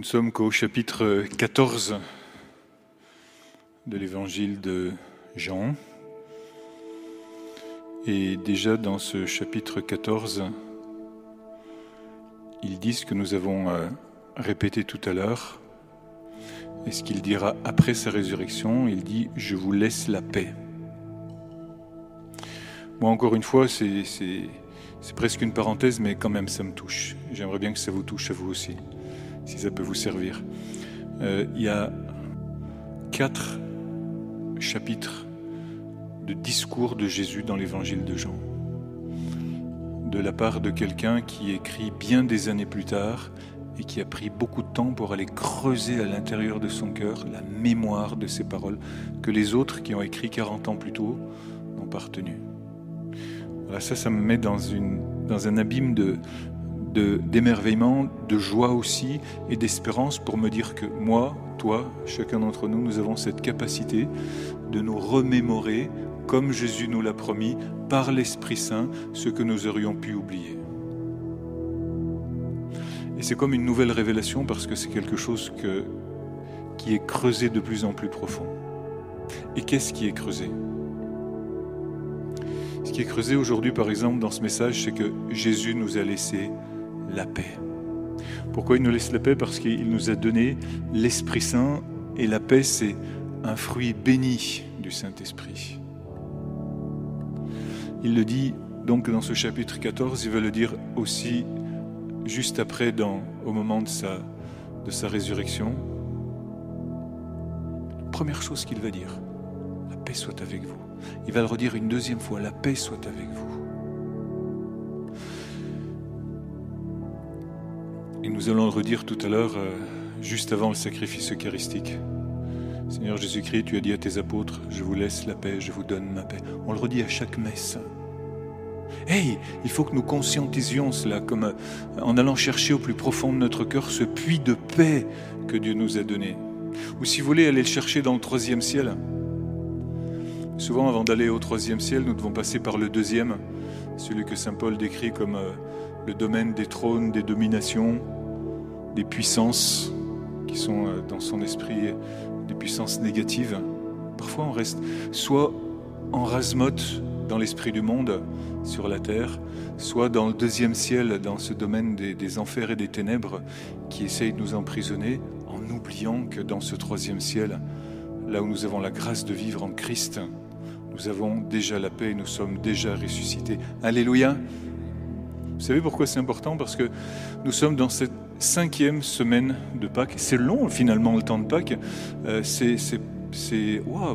ne sommes qu'au chapitre 14 de l'évangile de Jean. Et déjà dans ce chapitre 14, il dit ce que nous avons euh, répété tout à l'heure. Et ce qu'il dira après sa résurrection, il dit ⁇ Je vous laisse la paix ⁇ Moi, encore une fois, c'est presque une parenthèse, mais quand même, ça me touche. J'aimerais bien que ça vous touche à vous aussi si ça peut vous servir. Euh, il y a quatre chapitres de discours de Jésus dans l'évangile de Jean, de la part de quelqu'un qui écrit bien des années plus tard et qui a pris beaucoup de temps pour aller creuser à l'intérieur de son cœur la mémoire de ces paroles que les autres qui ont écrit 40 ans plus tôt n'ont pas retenues. Voilà, ça, ça me met dans, une, dans un abîme de, d'émerveillement, de, joie aussi et d'espérance pour me dire que moi, toi, chacun d'entre nous, nous avons cette capacité de nous remémorer, comme Jésus nous l'a promis, par l'Esprit Saint, ce que nous aurions pu oublier. Et c'est comme une nouvelle révélation parce que c'est quelque chose que, qui est creusé de plus en plus profond. Et qu'est-ce qui est creusé? Ce qui est creusé aujourd'hui, par exemple, dans ce message, c'est que Jésus nous a laissé la paix. Pourquoi il nous laisse la paix? Parce qu'il nous a donné l'Esprit Saint et la paix, c'est un fruit béni du Saint-Esprit. Il le dit donc dans ce chapitre 14, il va le dire aussi juste après, au moment de sa, de sa résurrection. Première chose qu'il va dire, la paix soit avec vous. Il va le redire une deuxième fois, la paix soit avec vous. Nous allons le redire tout à l'heure, euh, juste avant le sacrifice eucharistique. Seigneur Jésus-Christ, tu as dit à tes apôtres, je vous laisse la paix, je vous donne ma paix. On le redit à chaque messe. Hey, il faut que nous conscientisions cela, comme euh, en allant chercher au plus profond de notre cœur ce puits de paix que Dieu nous a donné. Ou si vous voulez aller le chercher dans le troisième ciel. Souvent, avant d'aller au troisième ciel, nous devons passer par le deuxième, celui que Saint Paul décrit comme euh, le domaine des trônes, des dominations, des puissances qui sont euh, dans son esprit des puissances négatives. Parfois on reste soit en rasmote dans l'esprit du monde sur la terre, soit dans le deuxième ciel, dans ce domaine des, des enfers et des ténèbres qui essayent de nous emprisonner en oubliant que dans ce troisième ciel, là où nous avons la grâce de vivre en Christ, nous avons déjà la paix, nous sommes déjà ressuscités. Alléluia. Vous savez pourquoi c'est important? Parce que nous sommes dans cette cinquième semaine de Pâques. C'est long finalement le temps de Pâques. Euh, c'est,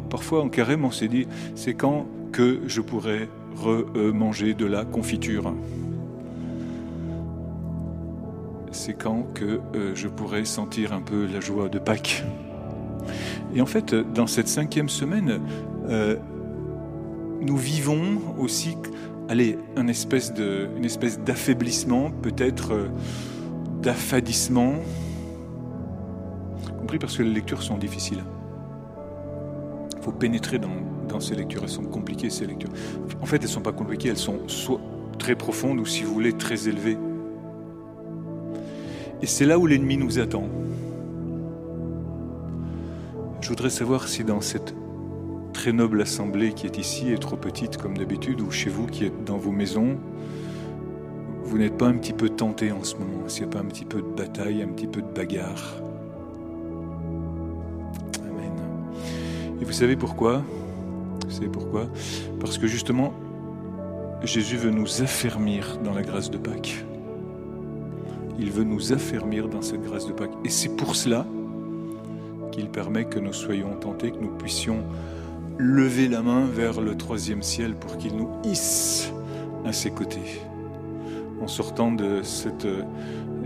parfois en carême on s'est dit, c'est quand que je pourrais remanger de la confiture C'est quand que euh, je pourrais sentir un peu la joie de Pâques Et en fait, dans cette cinquième semaine, euh, nous vivons aussi allez, une espèce une espèce d'affaiblissement, peut-être euh, d'affadissement, compris parce que les lectures sont difficiles. Il faut pénétrer dans, ces lectures, elles sont compliquées ces lectures. En fait, elles ne sont pas compliquées, elles sont soit très profondes ou si vous voulez très élevées. Et c'est là où l'ennemi nous attend. Je voudrais savoir si dans cette très noble assemblée qui est ici est trop petite comme d'habitude, ou chez vous qui êtes dans vos maisons, vous n'êtes pas un petit peu tenté en ce moment, s'il n'y a pas un petit peu de bataille, un petit peu de bagarre. Amen. Et vous savez pourquoi? Vous savez pourquoi? Parce que justement, Jésus veut nous affermir dans la grâce de Pâques. Il veut nous affermir dans cette grâce de Pâques. Et c'est pour cela qu'il permet que nous soyons tentés, que nous puissions lever la main vers le troisième ciel pour qu'il nous hisse à ses côtés. En sortant de cet euh,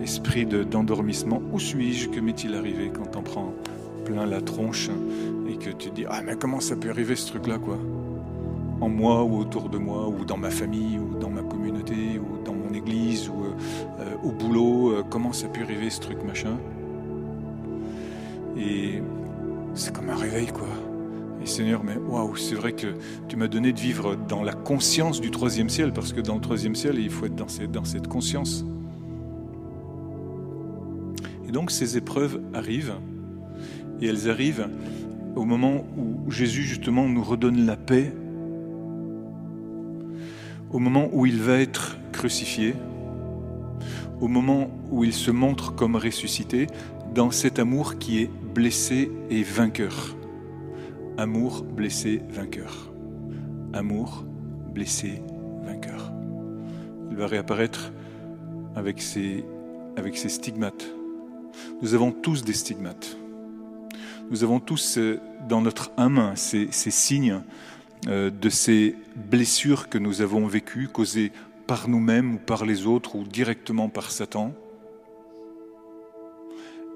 esprit d'endormissement, où suis-je Que m'est-il arrivé quand on prend plein la tronche et que tu dis Ah, mais comment ça peut arriver ce truc-là, quoi? En moi ou autour de moi, ou dans ma famille, ou dans ma communauté, ou dans mon église, ou euh, au boulot, euh, comment ça peut arriver ce truc, machin? Et c'est comme un réveil, quoi. Et Seigneur, mais waouh, c'est vrai que tu m'as donné de vivre dans la conscience du troisième ciel, parce que dans le troisième ciel, il faut être dans cette, dans cette conscience. Et donc ces épreuves arrivent, et elles arrivent au moment où Jésus justement nous redonne la paix, au moment où il va être crucifié, au moment où il se montre comme ressuscité, dans cet amour qui est blessé et vainqueur. Amour, blessé, vainqueur. Amour, blessé, vainqueur. Il va réapparaître avec ses, stigmates. Nous avons tous des stigmates. Nous avons tous euh, dans notre âme ces, ces signes euh, de ces blessures que nous avons vécues, causées par nous-mêmes ou par les autres ou directement par Satan.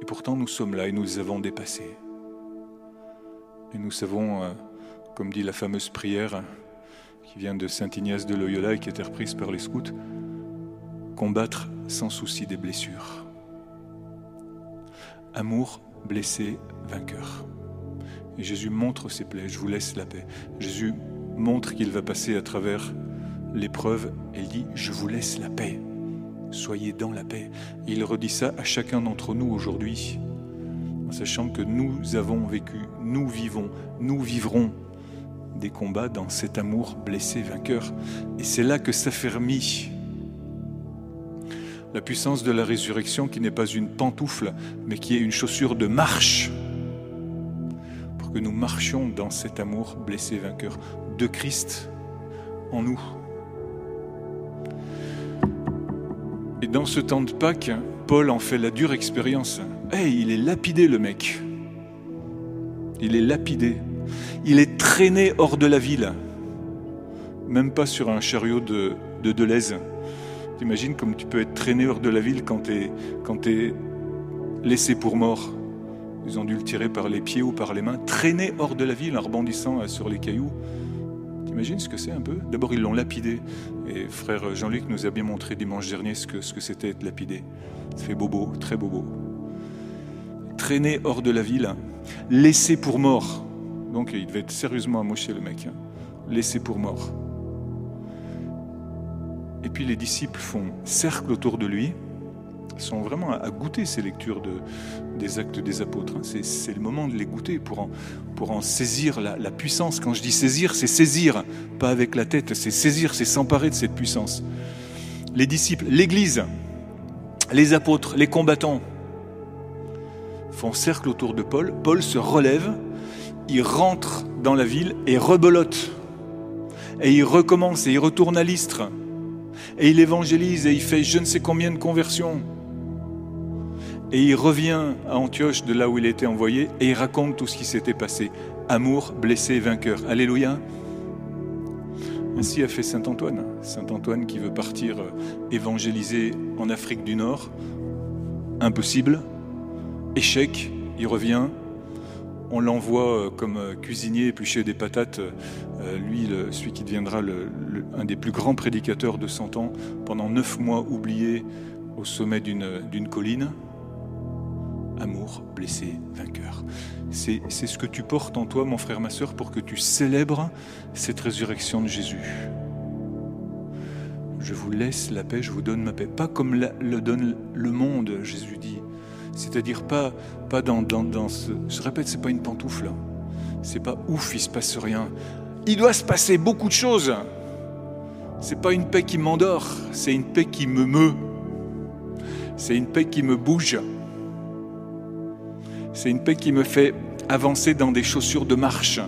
Et pourtant nous sommes là et nous les avons dépassés. Et nous savons, euh, comme dit la fameuse prière qui vient de Saint Ignace de Loyola et qui été reprise par les scouts, combattre sans souci des blessures. Amour, blessé, vainqueur. Et Jésus montre ses plaies, je vous laisse la paix. Jésus montre qu'il va passer à travers l'épreuve et il dit, je vous laisse la paix. Soyez dans la paix. il redit ça à chacun d'entre nous aujourd'hui sachant que nous avons vécu, nous vivons, nous vivrons des combats dans cet amour blessé, vainqueur. Et c'est là que s'affermit la puissance de la résurrection qui n'est pas une pantoufle, mais qui est une chaussure de marche, pour que nous marchions dans cet amour blessé, vainqueur de Christ en nous. Et dans ce temps de Pâques, Paul en fait la dure expérience. Hey, il est lapidé le mec. Il est lapidé. Il est traîné hors de la ville. Même pas sur un chariot de, de Deleuze. T'imagines comme tu peux être traîné hors de la ville quand tu quand es laissé pour mort. Ils ont dû le tirer par les pieds ou par les mains. Traîné hors de la ville en rebondissant euh, sur les cailloux. T'imagines ce que c'est un peu? D'abord, ils l'ont lapidé. Et frère Jean-Luc nous a bien montré dimanche dernier ce que ce que c'était être lapidé. Ça fait bobo, très bobo. Traîné hors de la ville, laissé pour mort. Donc il devait être sérieusement amoché le mec. Hein. Laissé pour mort. Et puis les disciples font cercle autour de lui, sont vraiment à goûter ces lectures de, des actes des apôtres. Hein. C'est le moment de les goûter pour en, saisir la puissance. Quand je dis saisir, c'est saisir, pas avec la tête, c'est saisir, c'est s'emparer de cette puissance. Les disciples, l'Église, les apôtres, les combattants font cercle autour de Paul. Paul se relève, il rentre dans la ville et rebelote. Et il recommence et il retourne à l'Istre. Et il évangélise et il fait je ne sais combien de conversions. Et il revient à Antioche de là où il était envoyé et il raconte tout ce qui s'était passé. Amour, blessé, vainqueur. Alléluia. Ainsi a fait Saint Antoine. Saint Antoine qui veut partir euh, évangéliser en Afrique du Nord. Impossible. Échec. Il revient. On l'envoie euh, comme euh, cuisinier éplucher des patates. Lui, celui qui deviendra un des plus grands prédicateurs de 100 ans, pendant neuf mois oublié au sommet d'une colline. Amour, blessé, vainqueur. C'est ce que tu portes en toi, mon frère, ma soeur, pour que tu célèbres cette résurrection de Jésus. Je vous laisse la paix, je vous donne ma paix. Pas comme le donne le monde, Jésus dit. C'est-à-dire pas, pas dans, dans, dans ce... Je répète, c'est pas une pantoufle. C'est pas ouf, il se passe rien. Il doit se passer beaucoup de choses. C'est pas une paix qui m'endort, c'est une paix qui me meut. C'est une paix qui me bouge. C'est une paix qui me fait avancer dans des chaussures de marche,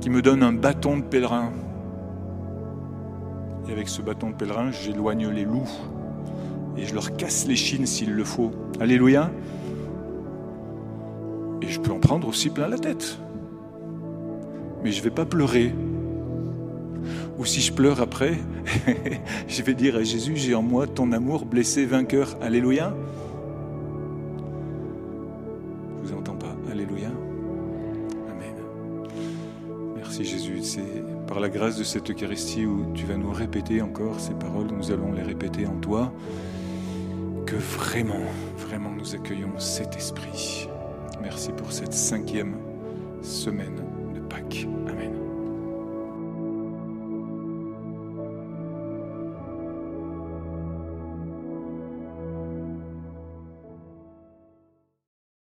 qui me donne un bâton de pèlerin. Et avec ce bâton de pèlerin, j'éloigne les loups et je leur casse les chines s'il le faut. Alléluia. Et je peux en prendre aussi plein la tête. Mais je ne vais pas pleurer. Ou si je pleure après, je vais dire à Jésus, j'ai en moi ton amour blessé, vainqueur. Alléluia. par la grâce de cette Eucharistie où tu vas nous répéter encore ces paroles, nous allons les répéter en toi, que vraiment, vraiment nous accueillons cet esprit. Merci pour cette cinquième semaine de Pâques. Amen.